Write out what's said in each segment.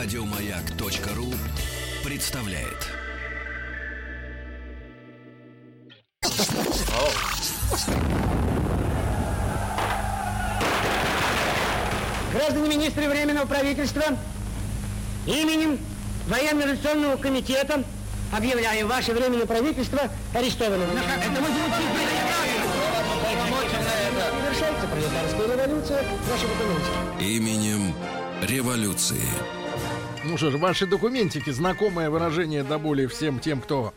Радиомаяк.ру представляет. Граждане министры Временного правительства, именем Военно-революционного комитета объявляю ваше Временное правительство арестованным. Завершается пролетарская революция, документы. Именем революции. Ну что ж, ваши документики, знакомое выражение до боли всем тем, кто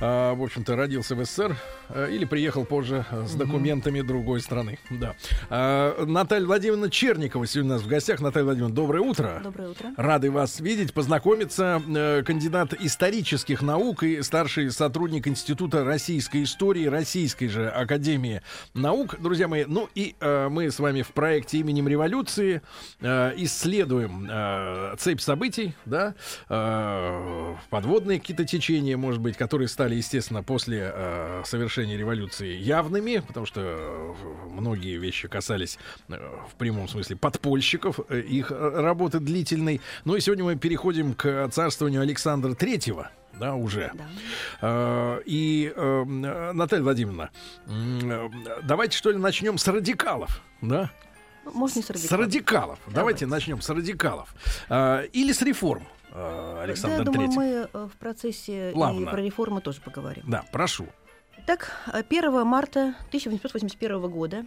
а, в общем-то, родился в СССР а, или приехал позже а, с документами другой страны. Да. А, Наталья Владимировна Черникова сегодня у нас в гостях. Наталья Владимировна, доброе утро. Доброе утро. Рады вас видеть, познакомиться. Э, Кандидат исторических наук и старший сотрудник Института российской истории Российской же Академии наук. Друзья мои, ну и э, мы с вами в проекте именем революции э, исследуем э, цепь событий, да, э, подводные какие-то течения, может быть, которые стали, естественно, после э, совершения революции явными, потому что э, многие вещи касались э, в прямом смысле подпольщиков, э, их э, работы длительной. Ну и сегодня мы переходим к царствованию Александра Третьего. Да, уже. Да. Э, И, Наталья Владимировна, давайте что ли начнем с радикалов, да? Ну, Может, не с С радикалом. радикалов. Давайте начнем с радикалов. Или с реформ, э, Да, Александр я думаю, мы э, в процессе Плавно. и про реформы тоже поговорим. Да, прошу. Итак, э, 1 марта 1881 года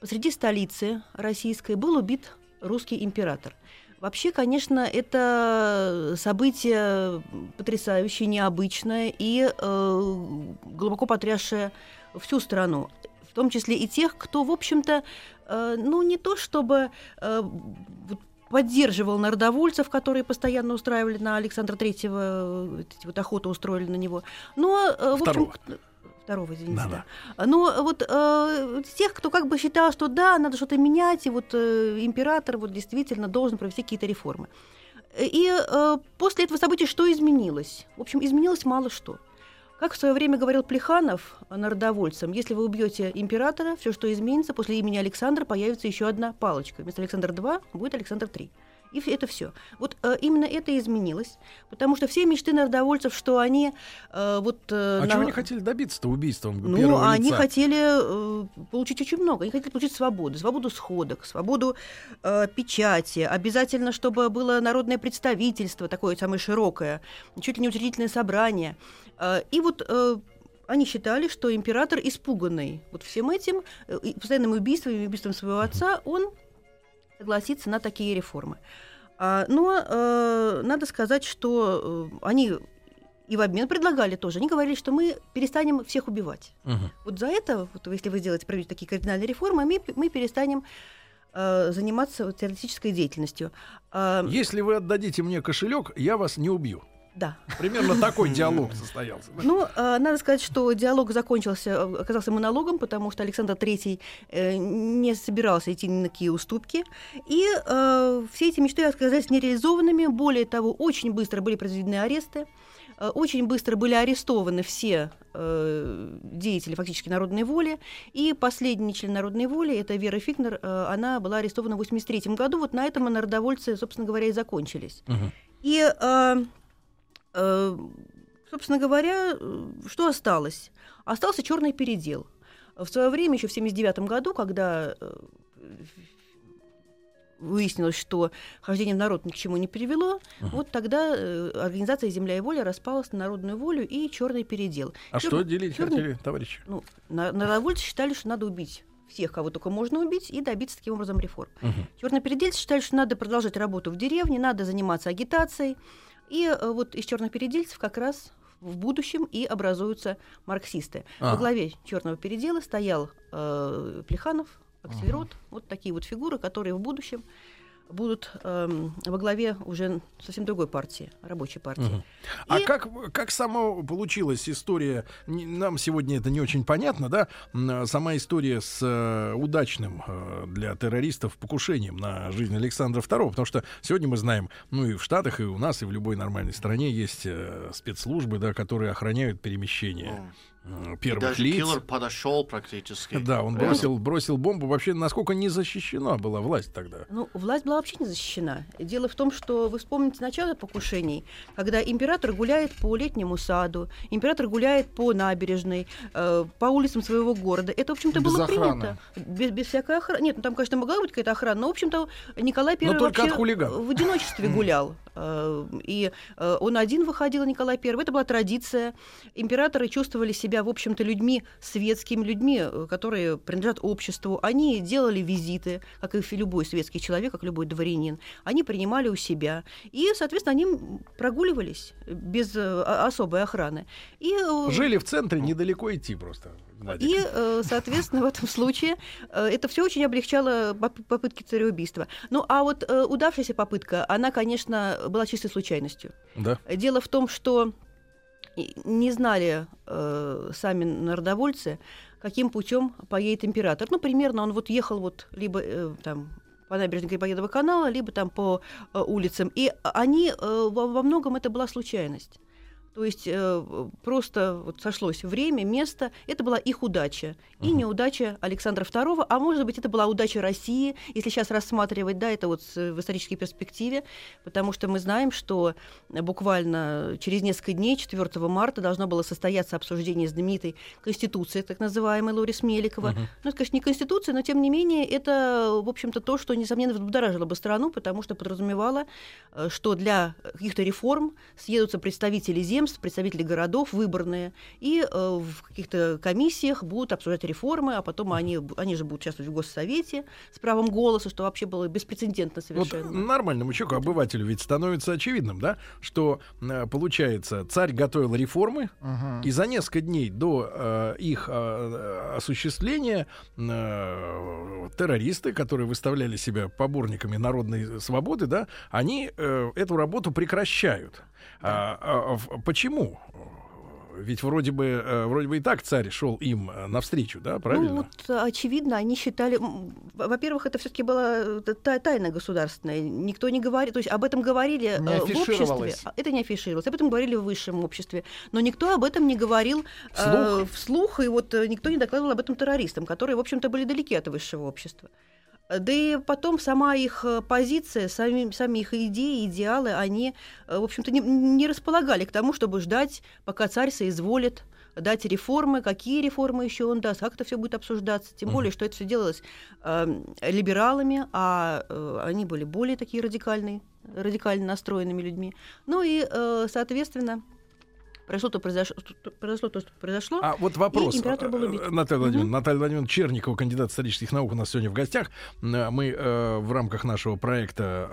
посреди столицы российской был убит русский император. Вообще, конечно, это событие потрясающее, необычное и э, глубоко потрясшее всю страну, в том числе и тех, кто, в общем-то, э, ну не то чтобы э, поддерживал народовольцев, которые постоянно устраивали на Александра Третьего, э, эти вот охоту устроили на него, но э, в общем, Второго. к- Второго, извините, Да-да. да. Но вот э, тех, кто как бы считал, что да, надо что-то менять, и вот э, император вот действительно должен провести какие-то реформы. И э, после этого события что изменилось? В общем, изменилось мало что. Как в свое время говорил Плеханов народовольцам, если вы убьете императора, все, что изменится, после имени Александра появится еще одна палочка. Вместо Александра II будет Александр III. И это все. Вот э, именно это изменилось, потому что все мечты народовольцев, что они э, вот... э, А на- чего они хотели добиться-то убийством ну, первого они лица? хотели э, получить очень много. Они хотели получить свободу, свободу сходок, свободу э, печати. Обязательно, чтобы было народное представительство, такое самое широкое, чуть ли не учредительное собрание. Э, и вот э, они считали, что император, испуганный вот всем этим, э, убийствами, и убийством своего отца, он согласится на такие реформы. А, но э, надо сказать, что э, они и в обмен предлагали тоже. Они говорили, что мы перестанем всех убивать. Мгм. Вот за это, вот, если вы сделаете проведете такие кардинальные реформы, мы, мы перестанем э, заниматься вот теоретической деятельностью. А, Если вы отдадите мне кошелек, я вас не убью. Да. Примерно такой диалог состоялся. да? Ну, э, надо сказать, что диалог закончился, э, оказался монологом, потому что Александр III э, не собирался идти ни на какие уступки. И э, все эти мечты оказались нереализованными. Более того, очень быстро были произведены аресты. Очень быстро были арестованы все э, деятели фактически народной воли. И последний член народной воли, это Вера Фигнер, э, она была арестована в 1983 году. Вот на этом народовольцы, собственно говоря, и закончились. Мгм. И, э, собственно говоря, э, что осталось? Остался черный передел. В свое время, еще в 1979 году, когда э, выяснилось, что хождение в народ ни к чему не привело, вот тогда э, организация «Земля и воля» распалась на народную волю и черный передел. А Чёр- что делить чёрный- хотели, товарищи? Ну, на- народовольцы считали, что надо убить всех, кого только можно убить, и добиться таким образом реформ. Мгм. Чернопередельцы считали, что надо продолжать работу в деревне, надо заниматься агитацией. И э, вот из чернопередельцев как раз в будущем и образуются марксисты. Ага. Во главе черного передела стоял э, Плеханов, Аксельрод, вот такие вот фигуры, которые в будущем будут эм, во главе уже совсем другой партии, рабочей партии. А И- как, как сама получилась история? Нам сегодня это не очень понятно, да? М, Сама история с э, удачным э, для террористов покушением на жизнь Александра II, потому что сегодня мы знаем, ну и в Штатах, и у нас, и в любой нормальной стране есть э, спецслужбы, да, которые охраняют перемещение первых Даже лиц. киллер подошел практически. Да, он Прямо. бросил, бросил бомбу. Вообще, насколько не защищена была власть тогда? Ну, власть была вообще не защищена. Дело в том, что вы вспомните начало покушений, когда император гуляет по летнему саду, император гуляет по набережной, э, по улицам своего города. Это, в общем-то, Без было охраны. принято. Без, без всякой охраны. Нет, ну там, конечно, могла быть какая-то охрана, но, в общем-то, Николай I только вообще от в одиночестве гулял. Э, И э, он один выходил, Николай I. Это была традиция. Императоры чувствовали себя, в общем-то, людьми светскими, людьми, э, которые принадлежат обществу. Они делали визиты, как и любой светский человек, как любой дворянин. Они принимали у себя. И, соответственно, они прогуливались без особой охраны. И, Жили в центре, недалеко идти просто. Надя. и, э, соответственно, в этом случае э, это все очень облегчало поп- попытки цареубийства. Ну, а вот э, удавшаяся попытка, она, конечно, была чистой случайностью. Да. Дело в том, что не знали э, сами народовольцы, каким путем поедет император. Ну, примерно он вот ехал вот либо э, там по набережной Грибоедова канала, либо там по э, улицам. И они, э, во, во многом это была случайность. То есть э, просто вот сошлось время, место. Это была их удача. И неудача Александра II, а может быть, это была удача России, если сейчас рассматривать, да, это вот в исторической перспективе, потому что мы знаем, что буквально через несколько дней, 4 марта, должно было состояться обсуждение знаменитой Конституции, так называемой Лорис Меликова. Ну, это, конечно, не Конституция, но, тем не менее, это, в общем-то, то, что, несомненно, взбудоражило бы страну, потому что подразумевало, э, что для каких-то реформ съедутся представители земств, представители городов, выборные, и э, в каких-то комиссиях будут обсуждать реформы, а потом они, они же будут участвовать в Госсовете с правом голоса, что вообще было беспрецедентно Вот совершенно. нормальному человеку, обывателю, ведь становится очевидным, да, что э, получается, царь готовил реформы, и за несколько дней до э, их э, осуществления э, террористы, которые выставляли себя поборниками народной свободы, да, они э, эту работу прекращают. А, а, в- почему? Ведь вроде бы, э, вроде бы и так царь шел им э, навстречу, да, правильно? Ну, вот, э, очевидно, они считали... Во-первых, это все таки была та- тайна государственная. Никто не говорит... То есть об этом говорили Не в обществе. а Это не афишировалось. Об этом говорили в высшем обществе. Но никто об этом не говорил э, Вслух? вслух. И вот никто не докладывал об этом террористам, которые, в общем-то, были далеки от высшего общества. Э, Да и потом сама их э, позиция, сами, сами их идеи, идеалы, они, э, в общем-то, не, не располагали к тому, чтобы ждать, пока царь соизволит дать реформы, какие реформы еще он даст, как это все будет обсуждаться. Тем более, что это все делалось э, либералами, а э, они были более такие радикальные, радикально настроенными людьми. Ну и, э, соответственно, произошло то, произошло, произошло то, что произошло. А вот вопрос. Император был убит. Э, Наталья Владимировна, Наталья Владимировна Черникова, кандидат исторических наук, у нас сегодня в гостях. Э, Мы э, в рамках нашего проекта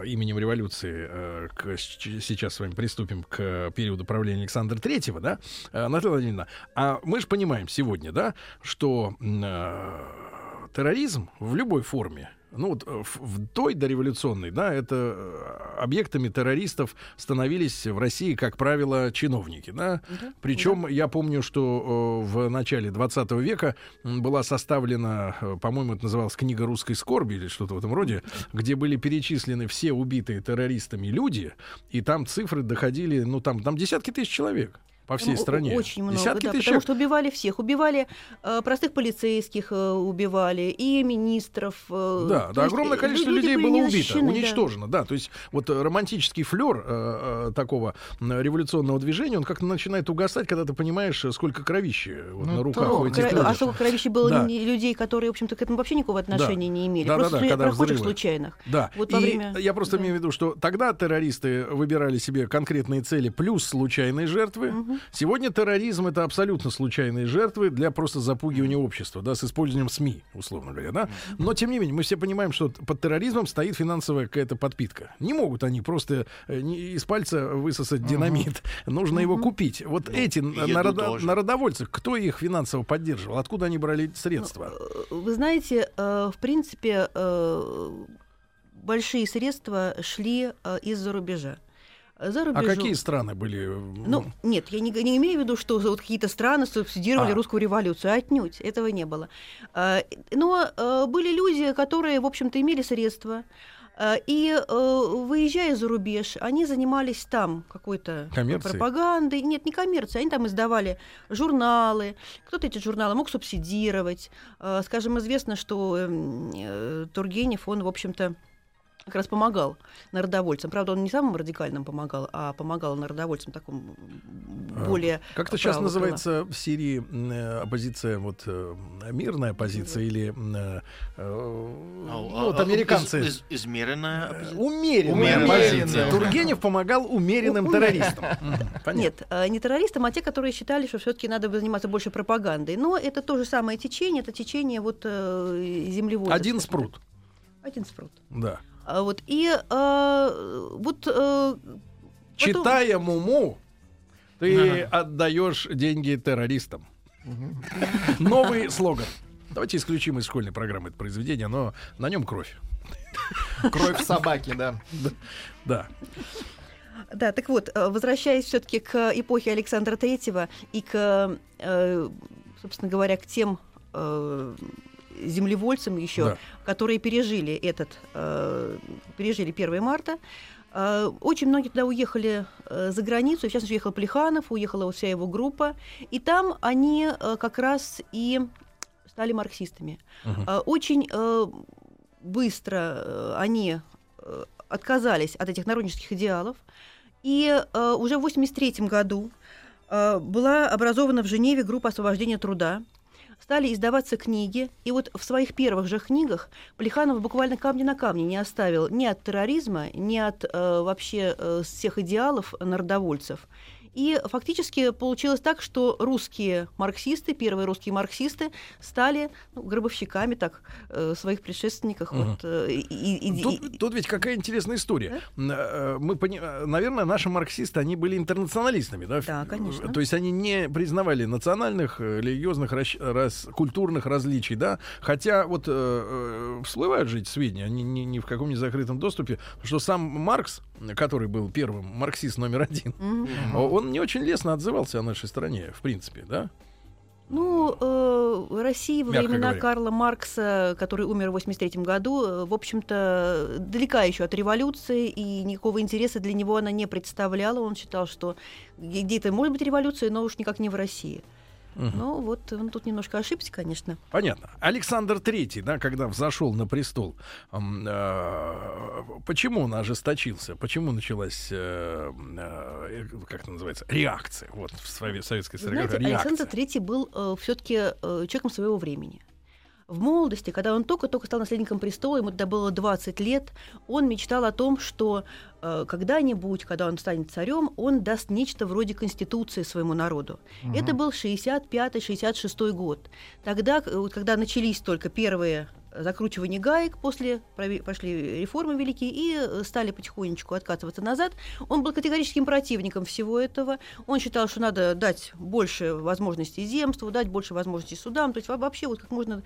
э, именем революции э, к- сейчас с вами приступим к периоду правления Александра Третьего, да? Э, Наталья Владимировна, а мы же понимаем сегодня, да, что э, терроризм в любой форме ну вот э, в, в той дореволюционной, да, это э, объектами террористов становились в России, как правило, чиновники, да. Причем я помню, что э, в начале 20 века была составлена, по-моему, это называлась книга русской скорби или что-то в этом роде, где были перечислены все убитые террористами люди, и там цифры доходили, ну там, там десятки тысяч человек по всей стране. Очень много, Десятки да, тысяч потому что убивали всех. Убивали э, простых полицейских, э, убивали и министров. э, Да, да, есть, огромное э, количество люди людей было убито, защищены, да. уничтожено, да. То есть вот э, романтический флер э, э, такого революционного движения, он как-то начинает угасать, когда ты понимаешь, сколько кровищи вот, Ну, на руках то- у этих Кра- людей. А сколько кровищей было Да. людей, которые, в общем-то, к этому вообще никакого отношения не имели. Да, да, просто да, когда прохожих взрывы. случайных. Да, Вот и во время- я просто да. имею в виду, что тогда террористы выбирали себе конкретные цели плюс случайные жертвы. Сегодня терроризм это абсолютно случайные жертвы для просто запугивания общества, да, с использованием СМИ, условно говоря, да. Но тем не менее мы все понимаем, что под терроризмом стоит финансовая какая-то подпитка. Не могут они просто э, из пальца высосать динамит, нужно его купить. Вот эти еду народо- народовольцы, кто их финансово поддерживал, откуда они брали средства? Э, Вы знаете, э, в принципе, большие средства шли из-за рубежа. За А рубежом... какие страны были? э, Ну, нет, я не, не имею в виду, что вот какие-то страны субсидировали А. русскую революцию. Отнюдь. Этого не было. А, Но э, были люди, которые, в общем-то, имели средства. И выезжая за рубеж, они занимались там какой-то Коммерцией? пропагандой. Нет, не коммерцией. Они там издавали журналы. Кто-то эти журналы мог субсидировать. Скажем, известно, что эм, э, Тургенев, он, в общем-то, как раз помогал народовольцам. Правда, он не самым радикальным помогал, а помогал народовольцам такому А, более Как это сейчас крыла. называется в Сирии э, оппозиция, вот э, мирная оппозиция или э, э, ну, вот А, американцы? из- из- Измеренная оппозиция. Умеренная Умеренная. оппозиция. Тургенев помогал умеренным террористам. Нет, не террористам, а те, которые считали, что все-таки надо заниматься больше пропагандой. Но это то же самое течение, это течение вот землеводов. Один спрут. Один спрут. Да. А вот и э, вот э, потом- Читая Муму, ты отдаешь деньги террористам. Новый слоган. Давайте исключим из школьной программы это произведение, но на нем кровь. Кровь собаки, да. Да. Да, так вот, э, возвращаясь все-таки к эпохе Александра Третьего и к, э, собственно говоря, к тем э, землевольцам еще, Да. которые пережили этот, э, пережили 1 марта. Э, Очень многие туда уехали э, за границу, в частности, уехал Плеханов, уехала вся его группа, и там они э, как раз и стали марксистами. Э, Очень быстро они отказались от этих народнических идеалов, и уже в 1983 году была образована в Женеве группа освобождения труда. Стали издаваться книги, и вот в своих первых же книгах Плеханов буквально камня на камне не оставил ни от терроризма, ни от э, вообще э, всех идеалов народовольцев. И фактически получилось так, что русские марксисты, первые русские марксисты, стали ну, гробовщиками так э, своих предшественников. Мгм. Вот, э, и- и- и- Тут, тут ведь какая интересная история. Н- э, Мы, пони- наверное, наши марксисты, они были интернационалистами, да? Да, конечно. То есть они не признавали национальных, религиозных, рас- рас- культурных различий, да? Хотя вот э, всплывают эти сведения, они ни, ни в каком не закрытом доступе, что сам Маркс, который был первым марксист номер один, Мгм. он не очень лестно отзывался о нашей стране, в принципе, да? Ну, э, в России во времена говоря. Карла Маркса, который умер в 83 году, э, в общем-то, далека еще от революции, и никакого интереса для него она не представляла. Он считал, что где- где-то может быть революция, но уж никак не в России. Мгм. Ну, вот он тут немножко ошибся, конечно. Понятно. Александр Третий, да, когда взошел на престол, э, почему он ожесточился? Почему началась, э, э, как это называется, реакция? Вот в сове- советской знаете, реакция. Александр III был все-таки человеком своего времени. В молодости, когда он только-только стал наследником престола, ему тогда было 20 лет, он мечтал о том, что э, когда-нибудь, когда он станет царем, он даст нечто вроде конституции своему народу. Это был 65-66 год. Тогда, э, когда начались только первые закручивания гаек после пошли реформы великие и э, стали потихонечку откатываться назад. Он был категорическим противником всего этого. Он считал, что надо дать больше возможностей земству, дать больше возможностей судам, то есть во- вообще вот как можно.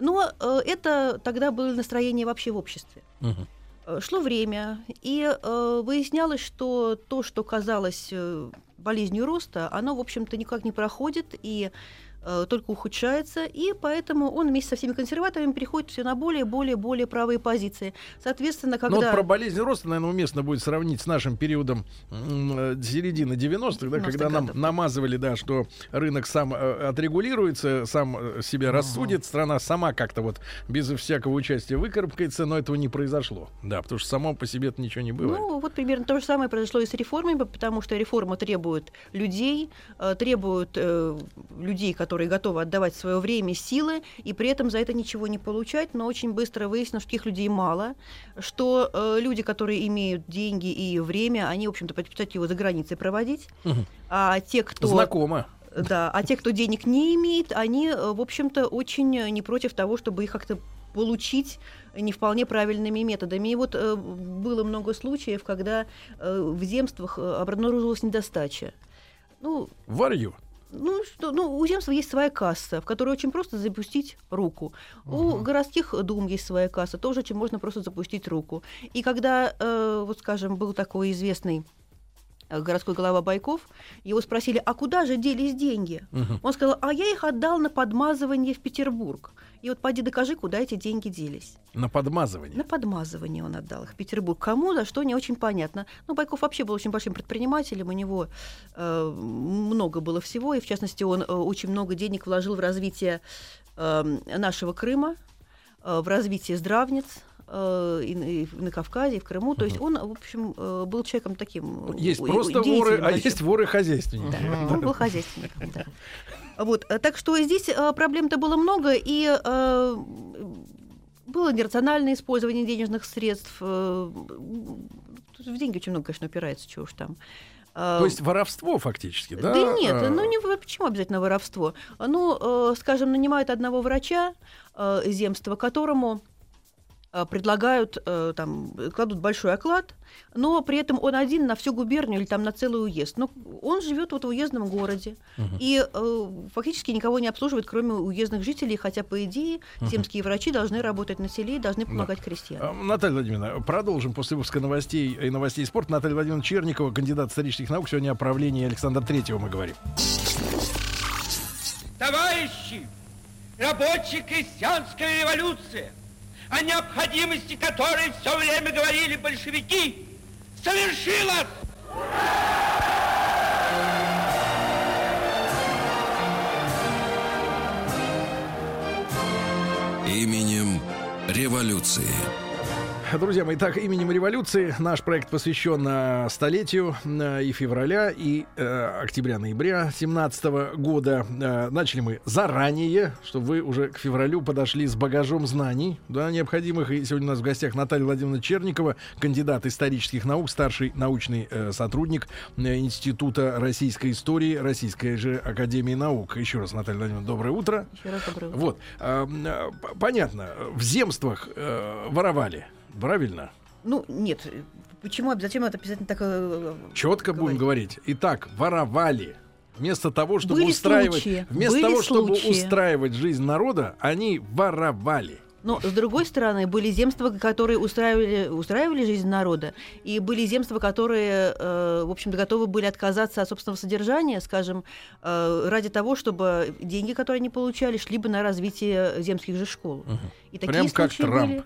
Но э, это тогда было настроение вообще в обществе. Э, Шло время, и э, выяснялось, что то, что казалось болезнью роста, оно, в общем-то, никак не проходит и только ухудшается, и поэтому он вместе со всеми консерваторами переходит все на более, более, более правые позиции. Соответственно, когда... Ну вот про болезнь роста, наверное, уместно будет сравнить с нашим периодом э, середины 90-х, да, 90-х когда нам намазывали, да, что рынок сам э, отрегулируется, сам э, себя рассудит, страна сама как-то вот без всякого участия выкарабкается, но этого не произошло. Да, потому что само по себе это ничего не бывает. Ну, вот примерно то же самое произошло и с реформами, потому что реформа требует людей, э, требует э, людей, которые готовы отдавать свое время, силы, и при этом за это ничего не получать. Но очень быстро выяснилось, что таких людей мало, что э, люди, которые имеют деньги и время, они, в общем-то, предпочитают его за границей проводить. Мгм. А те, кто... Знакомо. Да, а те, кто денег не имеет, они, э, в общем-то, очень не против того, чтобы их как-то получить не вполне правильными методами. И вот э, было много случаев, когда э, в земствах э, обнаружилась недостача. Ну, Варью. Ну, что, ну, у земства есть своя касса, в которой очень просто запустить руку. У городских дум есть своя касса, тоже очень можно просто запустить руку. И когда, э, вот скажем, был такой известный э, городской глава Байков, его спросили, а куда же делись деньги? Мгм. Он сказал, а я их отдал на подмазывание в Петербург. И вот поди докажи, куда эти деньги делись. На подмазывание. На подмазывание он отдал их в Петербург. Кому, за что, не очень понятно. Но Байков вообще был очень большим предпринимателем, у него э, много было всего, и в частности он э, очень много денег вложил в развитие э, нашего Крыма, э, в развитие здравниц, и, и на Кавказе, и в Крыму. То есть он, в общем, э, был человеком таким... Есть у- просто деятелем воры, а есть воры-хозяйственники. Да, он был хозяйственником, да. Вот, э, так что здесь э, проблем-то было много, и э, было нерациональное использование денежных средств. э, тут в деньги очень много, конечно, упирается, чего уж там. Э, То есть воровство фактически, да? да нет, А, ну не, во- почему обязательно воровство? Ну, э, скажем, нанимают одного врача э, земства, которому э, предлагают, э, там, кладут большой оклад, но при этом он один на всю губернию или там на целый уезд. Но он живет вот в уездном городе и э, фактически никого не обслуживает, кроме уездных жителей, хотя, по идее, земские врачи должны работать на селе и должны помогать крестьянам. А, Наталья Владимировна, продолжим после выпуска новостей и новостей спорта. Наталья Владимировна Черникова, кандидат исторических наук. Сегодня о правлении Александра Третьего мы говорим. Товарищи, рабочая крестьянская революция, о необходимости которой все время говорили большевики, совершилась! Именем революции. Друзья мои, так, именем революции наш проект посвящен э, столетию э, и февраля, и э, октября-ноября 17 года. Э, начали мы заранее, чтобы вы уже к февралю подошли с багажом знаний, да, необходимых. И сегодня у нас в гостях Наталья Владимировна Черникова, кандидат исторических наук, старший научный э, сотрудник э, Института российской истории Российской же Академии наук. Еще раз, Наталья Владимировна, доброе утро. Еще раз доброе утро. Вот, п- понятно, в земствах э, воровали, правильно? Ну, нет, э, почему, зачем это обязательно так... э, Четко будем говорить. Итак, воровали. Вместо того, чтобы Были устраивать, случаи, вместо были того, чтобы случаи. устраивать жизнь народа, они воровали. Но, с другой стороны, были земства, которые устраивали, устраивали жизнь народа, и были земства, которые, э, в общем-то, готовы были отказаться от собственного содержания, скажем, э, ради того, чтобы деньги, которые они получали, шли бы на развитие земских же школ. И такие Прям как случаи Трамп. были.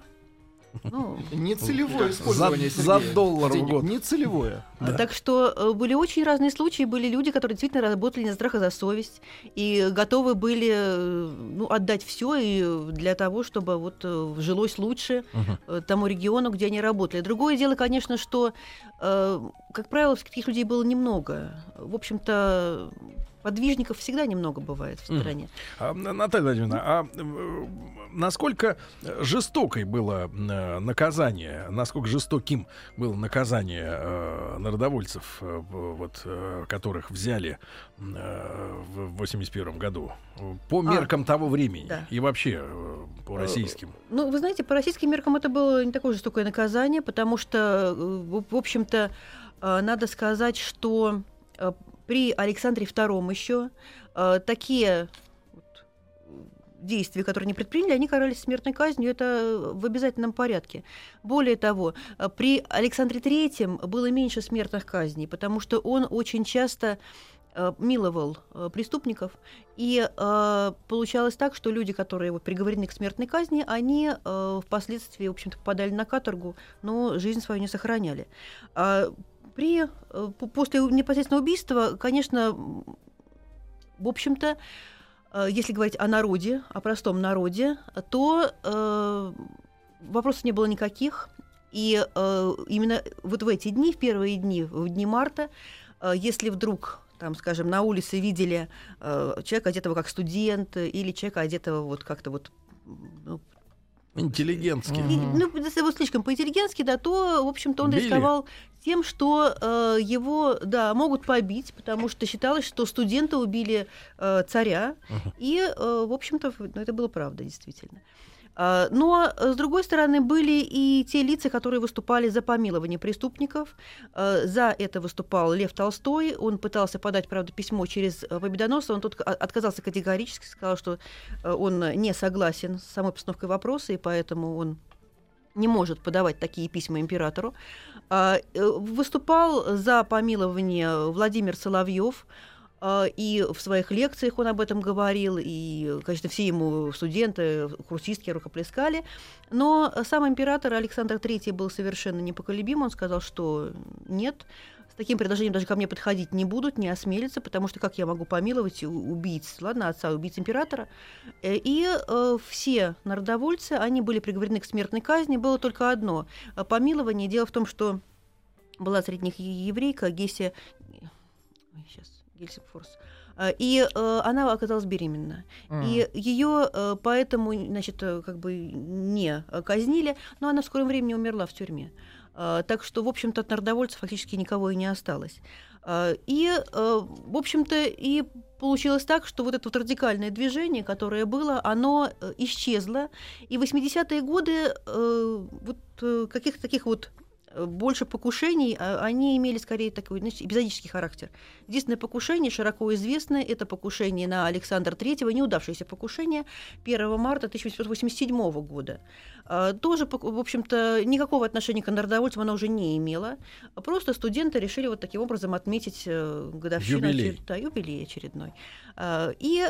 Ну, Нецелевое использование, За- Сергей, за доллар в год. Нецелевое. Так что э, были очень разные случаи, были люди, которые действительно работали на страх и за совесть и готовы были э, ну, отдать все и для того, чтобы вот э, жилось лучше э, тому региону, где они работали. Другое дело, конечно, что, как правило, таких людей было немного. В общем-то, подвижников всегда немного бывает в стране. А, Н- Наталья Владимировна, а насколько жестокой было э, наказание, насколько жестоким было наказание э, народовольцев, э, вот, э, которых взяли э, в 81 году, по меркам того времени да. и вообще э, по российским? Ну, вы знаете, по российским меркам это было не такое жестокое наказание, потому что, в общем-то, надо сказать, что при Александре II еще э, такие действия, которые они предприняли, они карались смертной казнью, это в обязательном порядке. Более того, э, при Александре III было меньше смертных казней, потому что он очень часто э, миловал преступников, и получалось так, что люди, которые вот, приговорены к смертной казни, они впоследствии, в общем-то, попадали на каторгу, но жизнь свою не сохраняли. При, э, после непосредственного убийства, конечно, в общем-то, э, если говорить о народе, о простом народе, то э, вопросов не было никаких. И э, именно вот в эти дни, в первые дни, в дни марта, э, если вдруг там, скажем, на улице видели э, человека одетого как студент или человека одетого вот как-то вот ну, Интеллигентский. и, ну, если вот слишком по-интеллигентски, да, то, в общем-то, он Били? рисковал тем, что э, его, да, могут побить, потому что считалось, что студенты убили э, царя, и, э, в общем-то, ну, это было правда, действительно. А, Но, э, с другой стороны, были и те лица, которые выступали за помилование преступников. Э, За это выступал Лев Толстой. Он пытался подать, правда, письмо через э, Победоносца. Он тут отказался категорически, сказал, что он не согласен с самой постановкой вопроса, и поэтому он не может подавать такие письма императору. А, э, Выступал за помилование Владимир Соловьев. А, и в своих лекциях он об этом говорил, и, конечно, все ему студенты, курсистки рукоплескали. Но сам император Александр III был совершенно непоколебим. Он сказал, что нет, таким предложением даже ко мне подходить не будут, не осмелятся, потому что как я могу помиловать убийц, ладно, отца убийц императора. Э, и э, все народовольцы, они были приговорены к смертной казни. Было только одно – помилование. Дело в том, что была среди них еврейка Гесия... Сейчас Гельсингфорс. А, и э, она оказалась беременна. Mm. И ее э, поэтому, значит, э, как бы не казнили, но она в скором времени умерла в тюрьме. Э, так что, в общем-то, от народовольцев фактически никого и не осталось. Э, и, э, в общем-то, и получилось так, что вот это вот радикальное движение, которое было, оно э, исчезло. И в 80-е годы э, вот э, каких-то таких вот больше покушений, а, они имели скорее такой значит, эпизодический характер. Единственное покушение, широко известное, это покушение на Александра III, неудавшееся покушение 1 марта 1887 года. А, тоже, в общем-то, никакого отношения к народовольцам оно уже не имело. Просто студенты решили вот таким образом отметить э, годовщину. Юбилей. Да, юбилей очередной. А, и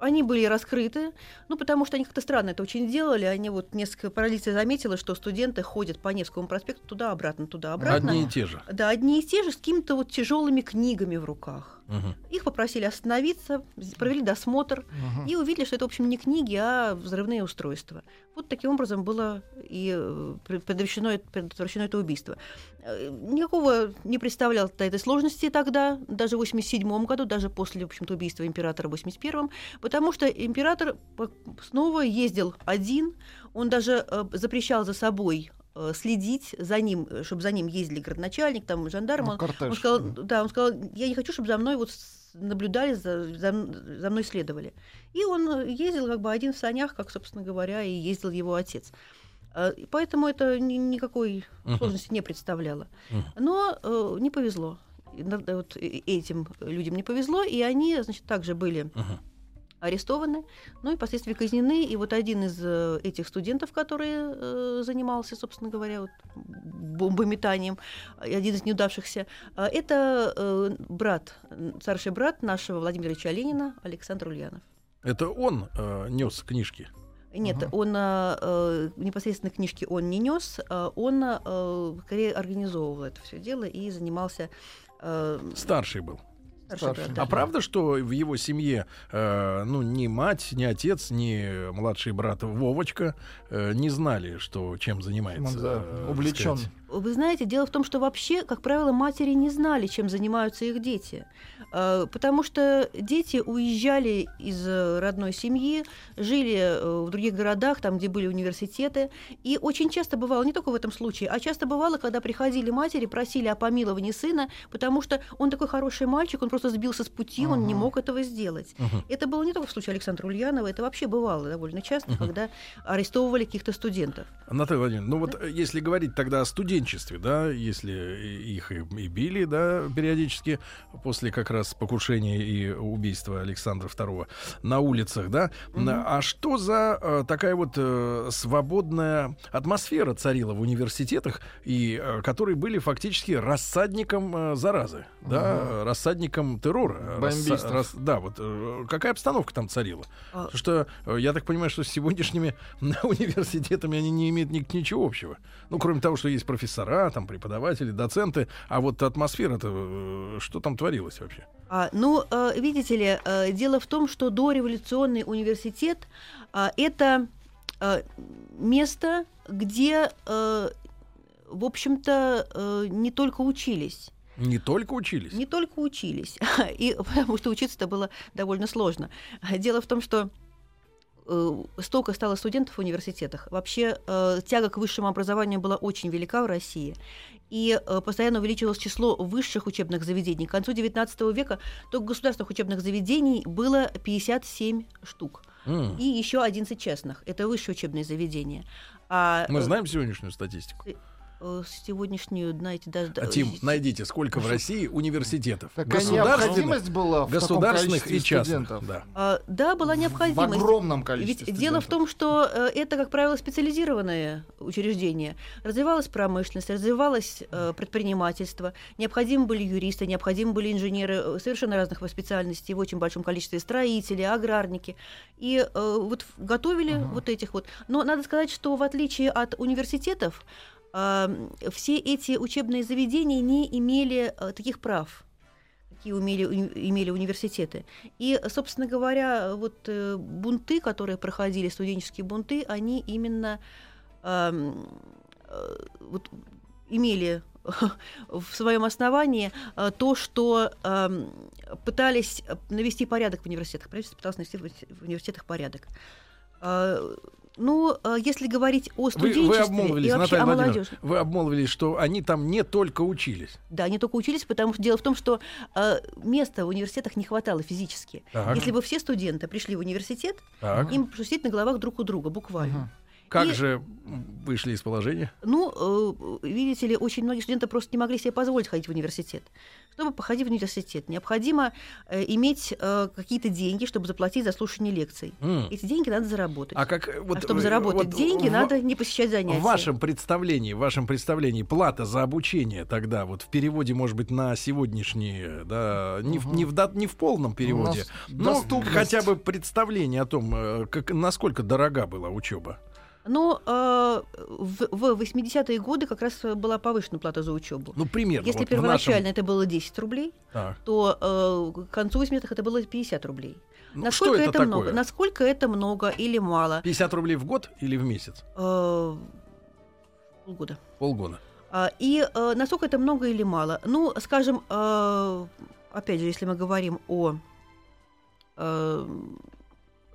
они были раскрыты, ну, потому что они как-то странно это очень делали. Они вот несколько полиция заметила, что студенты ходят по Невскому проспекту туда-обратно, туда-обратно. Одни и те же. Да, одни и те же, с какими-то вот тяжелыми книгами в руках. Угу. Их попросили остановиться, провели досмотр угу. и увидели, что это, в общем, не книги, а взрывные устройства. Вот таким образом было и э, предотвращено, предотвращено это убийство. Э, никакого не представлял этой сложности тогда, даже в 87 году, даже после, в общем-то, убийства императора в 81 потому что император снова ездил один, он даже э, запрещал за собой следить за ним, э, чтобы за ним ездили городначальник, там, жандарм. Ну, он, он сказал, да, он сказал, я не хочу, чтобы за мной вот наблюдали, за, за, за мной следовали. И он ездил как бы один в санях, как, собственно говоря, и ездил его отец. Э, поэтому это ни, никакой uh-huh. сложности не представляло. Uh-huh. Но э, не повезло. Вот этим людям не повезло, и они, значит, также были uh-huh арестованы, ну и впоследствии казнены. И вот один из э, этих студентов, который э, занимался, собственно говоря, вот, бомбометанием, один из неудавшихся, э, это э, брат, старший брат нашего Владимира Ильича Ленина, Александр Ульянов. Это он э, нес книжки? Нет, uh-huh. он э, непосредственно книжки он не нес, э, он э, скорее организовывал это все дело и занимался. Э, Старший был. Старший. А правда, что в его семье, э, ну, ни мать, ни отец, ни младший брат Вовочка э, не знали, что чем занимается? Он, да, э, увлечен. Вы знаете, дело в том, что вообще, как правило, матери не знали, чем занимаются их дети. Э, потому что дети уезжали из э, родной семьи, жили э, в других городах, там, где были университеты. И очень часто бывало, не только в этом случае, а часто бывало, когда приходили матери, просили о помиловании сына, потому что он такой хороший мальчик, он просто сбился с пути, uh-huh. он не мог этого сделать. Uh-huh. Это было не только в случае Александра Ульянова, это вообще бывало довольно часто, uh-huh. когда арестовывали каких-то студентов. Наталья Владимировна, ну вот если говорить тогда о студенчестве, да, если их и, и били, да, периодически, после как раз покушение и убийство Александра II на улицах, да? Mm-hmm. А что за э, такая вот э, свободная атмосфера царила в университетах, и э, которые были фактически рассадником э, заразы, mm-hmm. да, рассадником террора. Бомбист. Рас- да, вот э, какая обстановка там царила? А... Потому что э, я так понимаю, что с сегодняшними университетами они не имеют ни, ничего общего. Ну, кроме того, что есть профессора, там преподаватели, доценты, а вот атмосфера-то э, что там творилось вообще? А, ну, э, видите ли, э, дело в том, что дореволюционный университет э, это место, где, в общем-то, не только учились. Не только учились? Не только учились. И потому что учиться-то было довольно сложно. Дело в том, что столько стало студентов в университетах. Вообще э, тяга к высшему образованию была очень велика в России и э, постоянно увеличивалось число высших учебных заведений. К концу XIX века только государственных учебных заведений было 57 штук. Mm. И еще 11 частных. Это высшие учебные заведения. А, Мы э, знаем сегодняшнюю статистику. Э, сегодняшнюю, знаете, даже... А, Тим, найдите, сколько в России университетов. Такая необходимость была в государственных таком и частных. студентов. Да. А, да, была В необходимость. огромном Ведь количестве дело в студентов. том, что э, это, как правило, специализированное учреждение. Развивалась промышленность, развивалось э, предпринимательство. Необходимы были юристы, необходимы были инженеры совершенно разных специальностей в очень большом количестве строители, аграрники. И э, вот в- готовили вот этих вот. Но надо сказать, что в отличие от университетов, все эти учебные заведения не имели э, таких прав какие умели, имели университеты. И, собственно говоря, вот э, бунты, которые проходили, студенческие бунты, они именно э, вот, имели в своем основании то, что пытались навести порядок в университетах. Правительство пыталось навести в в университетах порядок. Ну, э, если говорить о Вы, студенчестве вы и обмолвились, вообще Наталья о молодежи. вы обмолвились, что они там не только учились. Да, они только учились, потому что дело в том, что э, места в университетах не хватало физически. Так. Если бы все студенты пришли в университет, Так. им пришлось сидеть на головах друг у друга, буквально. Как и- же вышли из положения? Ну, э, видите ли, очень многие студенты просто не могли себе позволить ходить в университет. Чтобы походить в университет, необходимо э, иметь э, какие-то деньги, чтобы заплатить за слушание лекций. М. Эти деньги надо заработать. А как вот а чтобы заработать вот деньги, в- надо не посещать занятия. В вашем представлении, в вашем представлении плата за обучение тогда, вот в переводе, может быть, на сегодняшние, да, не, в, не, в, не в полном переводе, но доступность. хотя бы представление о том, как, насколько дорога была учеба. Но э, в, в 80-е годы как раз была повышена плата за учебу. Ну, примерно. Если вот первоначально нашем- это было 10 рублей, Так. то э, к концу 80-х это было 50 рублей. Ну, Насколько что это, такое? много? Насколько это много или мало? 50 рублей в год или в месяц? Э, полгода. Полгода. А, И э, насколько это много или мало? Ну, скажем, э, опять же, если мы говорим о, э,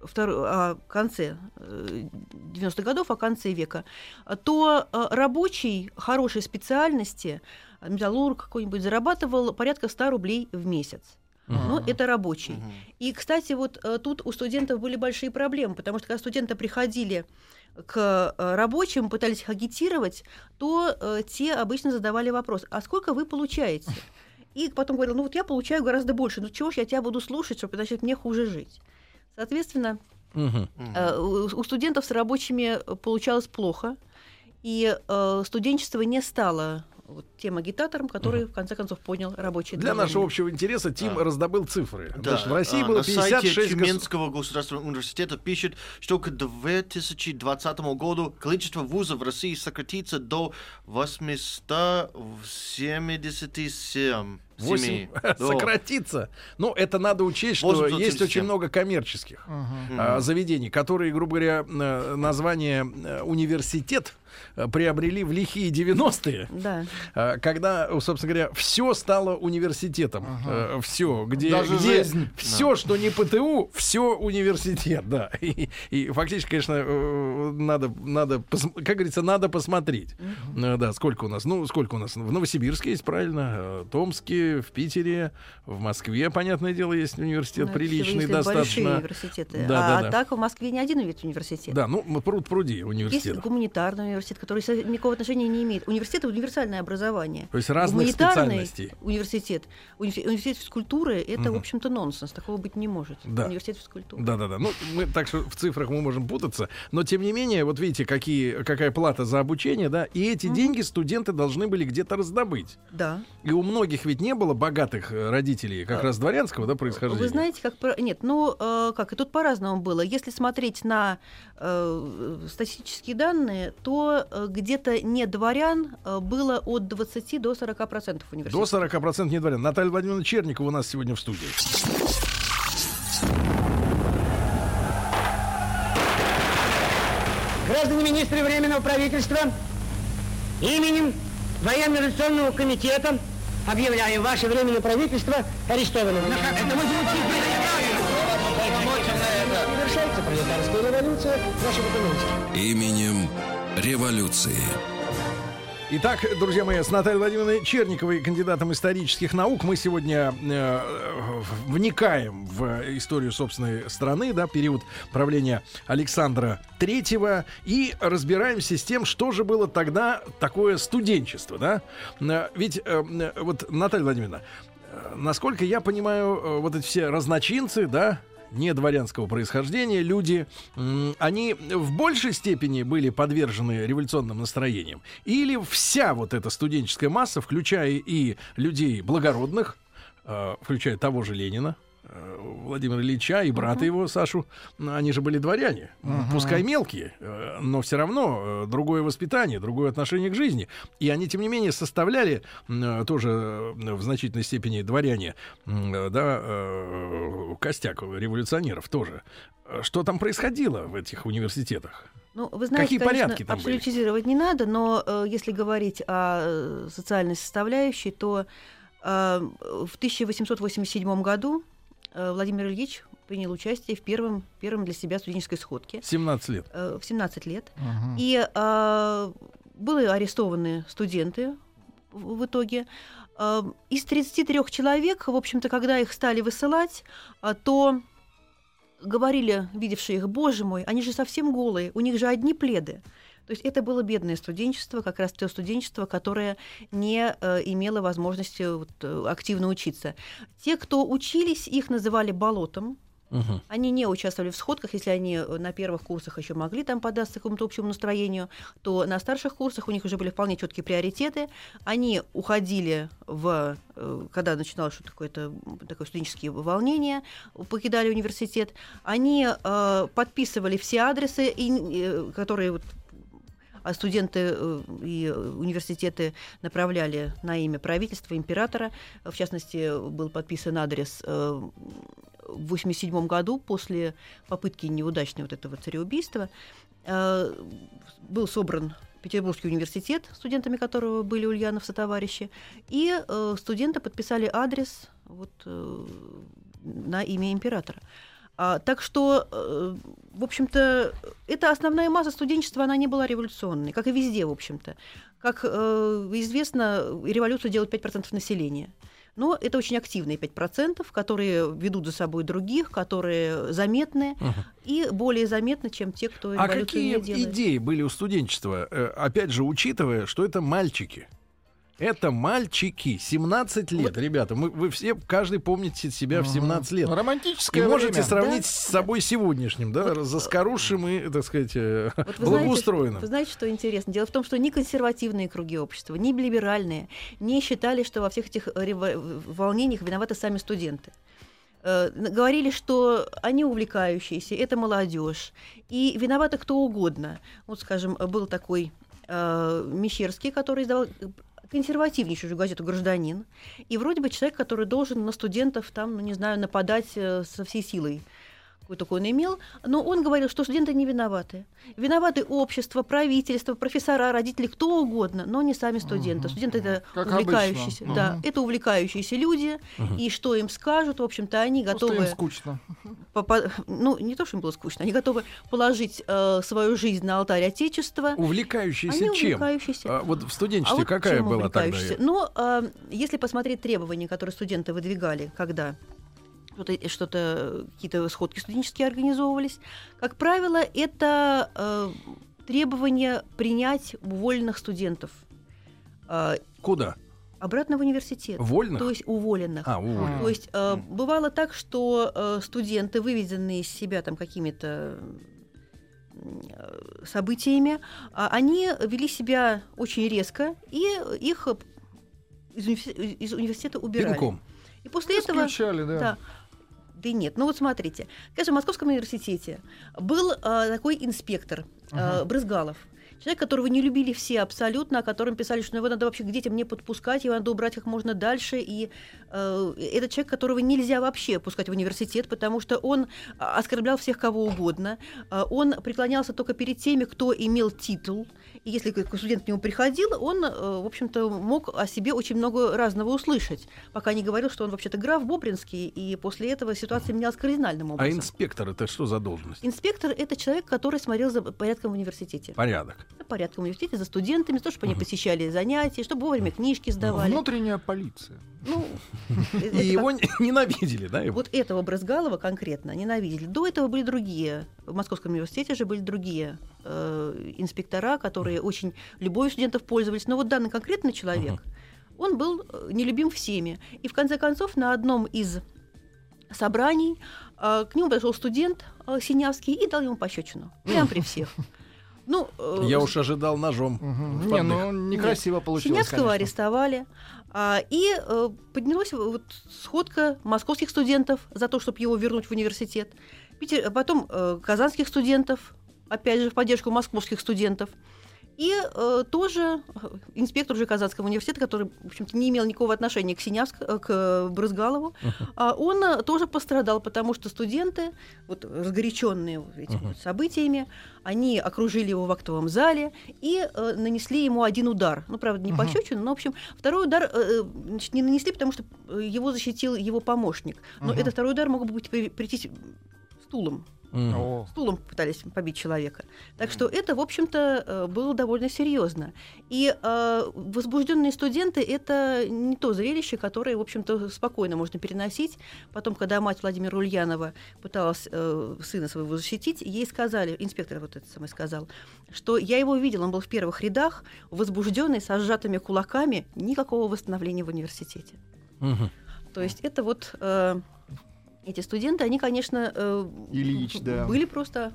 втор- о конце э, 90-х годов, о конце века, то э, рабочий хорошей специальности, э, металлург какой-нибудь, зарабатывал порядка 100 рублей в месяц. Ну, это рабочий. И, кстати, вот э, тут у студентов были большие проблемы, потому что когда студенты приходили к э, рабочим, пытались их агитировать, то э, те обычно задавали вопрос, а сколько вы получаете? И потом говорил, ну вот я получаю гораздо больше, ну чего ж я тебя буду слушать, чтобы значит мне хуже жить. Соответственно, э, у студентов с рабочими э, получалось плохо, и э, студенчество не стало вот тем агитатором, который в конце концов понял рабочие Для нашего общего интереса Тим Да. раздобыл цифры. Да, Значит, в России а, было на сайте 56 гос- Тюменского государственного университета пишет, что к 2020 году количество вузов в России сократится до 877. Восемь Семи. Да. сократится. Ну, это надо учесть, что 877. есть очень много коммерческих а, заведений, которые, грубо говоря, э, название э, университет приобрели в лихие 90-е. Да. а, Когда, собственно говоря, все стало университетом, все, где, Даже где жизнь. все, что не ПТУ, все университет, да. И, и фактически, конечно, э, надо, надо, как говорится, надо посмотреть, Э, да, сколько у нас, ну, сколько у нас в Новосибирске есть, правильно, э, Томске, в Питере, в Москве, понятное дело, есть университет Ну, приличный, достаточно. университеты. Да, а, да, а да. так в Москве не один ведь университет. Да, ну, пруд пруди Есть университет. гуманитарный университет, который со- никакого отношения не имеет. Университет — это универсальное образование. То есть разных специальностей. университет, университет, университет физкультуры — это, в общем-то, нонсенс. Такого быть не может. Да. Университет физкультуры. Да, да, да. Ну, мы так что в цифрах мы можем путаться, но тем не менее, вот видите, какие, какая плата за обучение, да, и эти деньги студенты должны были где-то раздобыть. Да. И у многих ведь не было богатых э, родителей, как раз дворянского, да, происхождения. Вы знаете, как... Нет, ну, э, как, и тут по-разному было. Если смотреть на э, статистические данные, то э, где-то не дворян э, было от 20 до 40 процентов До университетов. 40% не дворян. Наталья Владимировна Черникова у нас сегодня в студии. Граждане министры Временного правительства, именем Военно-революционного комитета объявляем ваше Временное правительство арестованным. Завершается пролетарская революция, ваши документы. Именем революции. Итак, друзья мои, с Натальей Владимировной Черниковой, кандидатом исторических наук, мы сегодня э, вникаем в историю собственной страны, да, период правления Александра Третьего, и разбираемся с тем, что же было тогда такое студенчество, да. Э, ведь, э, вот, Наталья Владимировна, э, насколько я понимаю, э, вот эти все разночинцы, да, не дворянского происхождения люди, они в большей степени были подвержены революционным настроениям? Или вся вот эта студенческая масса, включая и людей благородных, э, включая того же Ленина, Владимира Ильича и брата uh-huh. его, Сашу, они же были дворяне, uh-huh. пускай мелкие, э, но все равно э, другое воспитание, другое отношение к жизни. И они, тем не менее, составляли тоже в значительной степени дворяне, да, костяк революционеров тоже. Что там происходило в этих университетах? Ну, вы знаете, Какие конечно, порядки там абсолютизировать были? не надо, но э, если говорить о социальной составляющей, то э, в 1887 году Э, Владимир Ильич принял участие в первом, первом для себя студенческой сходке. 17 лет. Э, в 17 лет. Угу. И э, были арестованы студенты в, итоге. Э, из 33 человек, в общем-то, когда их стали высылать, э, то говорили, видевшие их, боже мой, они же совсем голые, у них же одни пледы. То есть это было бедное студенчество, как раз то студенчество, которое не э, имело возможности вот, э, активно учиться. Те, кто учились, их называли болотом, Угу. Они не участвовали в сходках, если они э, на первых курсах еще могли там податься какому-то общему настроению, то на старших курсах у них уже были вполне четкие приоритеты. Они уходили в, э, когда начиналось что-то такое-то, такое студенческие волнения, покидали университет. Они э, подписывали все адресы, и, э, которые вот, а студенты э, и университеты направляли на имя правительства, императора. В частности, был подписан адрес э, в 1987 году после попытки неудачной вот этого цареубийства. Э, был собран Петербургский университет, студентами которого были Ульянов со товарищи, и студенты подписали адрес вот, на имя императора. А, так что, э, в общем-то, эта основная масса студенчества, она не была революционной, как и везде, в общем-то. Как э, известно, революцию делают 5% населения. Но это очень активные 5%, которые ведут за собой других, которые заметны угу. и более заметны, чем те, кто а какие идеи были у студенчества? Э, опять же, учитывая, что это мальчики. Это мальчики, 17 лет, вот. ребята. Мы, вы все, каждый помните себя в 17 лет. Романтическое И можете время. сравнить да? с собой сегодняшним, да, вот, заскорузшим и, так сказать, э, вот вы благоустроенным. Знаете, вы знаете, что интересно? Дело в том, что ни консервативные круги общества, ни либеральные не считали, что во всех этих волнениях виноваты сами студенты э, говорили, что они увлекающиеся, это молодежь, и виноваты кто угодно. Вот, скажем, был такой э, Мещерский, который издавал консервативнейшую газету «Гражданин», и вроде бы человек, который должен на студентов там, ну, не знаю, нападать э, со всей силой какой такой он имел, но он говорил, что студенты не виноваты. Виноваты общество, правительство, профессора, родители, кто угодно, но не сами студенты. Угу. Студенты это как увлекающиеся, обычно. да, угу. это увлекающиеся люди, угу. и что им скажут, в общем-то, они готовы. Просто им скучно. Попа- ну не то, что им было скучно, они готовы положить э, свою жизнь на алтарь отечества. Увлекающиеся они чем? Увлекающиеся. А, вот в студенчестве а вот какая была тогда? Ну, э, если посмотреть требования, которые студенты выдвигали, когда что-то, что-то какие-то сходки студенческие организовывались. Как правило, это э, требование принять уволенных студентов. Э, Куда? Обратно в университет. Вольных? То есть уволенных. А, уволенных. То есть э, бывало так, что э, студенты, выведенные из себя там какими-то событиями, а они вели себя очень резко, и их из университета убирали. Пинком. И после этого... да. да да нет. Ну вот смотрите, скажем, в Московском университете был э, такой инспектор э, uh-huh. Брызгалов. Человек, которого не любили все абсолютно, о котором писали, что его надо вообще к детям не подпускать, его надо убрать как можно дальше. И э, это человек, которого нельзя вообще пускать в университет, потому что он оскорблял всех кого угодно. Э, он преклонялся только перед теми, кто имел титул. И если студент к нему приходил, он, э, в общем-то, мог о себе очень много разного услышать, пока не говорил, что он вообще-то граф Бобринский, и после этого ситуация менялась кардинальным а образом. А инспектор это что за должность? Инспектор это человек, который смотрел за порядком Казанском университете. Порядок. Порядок в университете за студентами, за то, чтобы они посещали занятия, чтобы вовремя книжки сдавали. Внутренняя полиция. Ну, И его ненавидели, да? его? Вот этого Брызгалова конкретно ненавидели. До этого были другие. В Московском университете же были другие э, инспектора, которые очень любовью студентов пользовались. Но вот данный конкретный человек, он был э, нелюбим всеми. И в конце концов на одном из собраний э, к нему подошел студент э, Синявский и дал ему пощечину. Прямо при всех. Ну, э, Я уж ожидал ножом. В Не, ну некрасиво получилось, Синявского конечно. арестовали. а, и э, поднялась вот сходка московских студентов за то, чтобы его вернуть в университет. Питер, потом э, казанских студентов, опять же, в поддержку московских студентов. И э, тоже э, инспектор уже Казанского университета, который, в общем-то, не имел никакого отношения к Синявск, э, к Брызгалову, а он э, тоже пострадал, потому что студенты, вот разгоряченные этими вот событиями, они окружили его в актовом зале и э, нанесли ему один удар. Ну, правда, не пощечину, но, в общем, второй удар э, значит, не нанесли, потому что его защитил его помощник. Но Мгм. этот второй удар мог быть при- прийти стулом. О, Стулом пытались побить человека. Так что это, в общем-то, э, было довольно серьезно. И э, возбужденные студенты это не то зрелище, которое, в общем-то, спокойно можно переносить. Потом, когда мать Владимира Ульянова пыталась э, сына своего защитить, ей сказали, инспектор вот это самый сказал, что я его видел, он был в первых рядах, возбужденный, со сжатыми кулаками, никакого восстановления в университете. Мгм. То есть это вот э, эти студенты, они, конечно, э, Ильич, да. были просто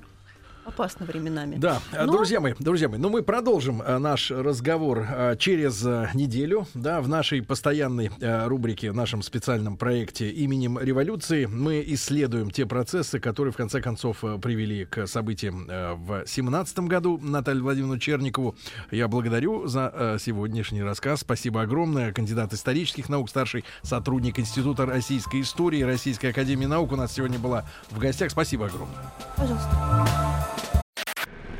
опасны временами. Да, Но- друзья мои, друзья мои, ну мы продолжим а, наш разговор а, через а, неделю, да, в нашей постоянной рубрике, в нашем специальном проекте именем революции мы исследуем те процессы, которые в конце концов привели к событиям в семнадцатом году. Наталью Владимировну Черникову я благодарю за сегодняшний рассказ. Спасибо огромное. Кандидат исторических наук, старший сотрудник Института российской истории Российской академии наук у нас сегодня была в гостях. Спасибо огромное. Пожалуйста.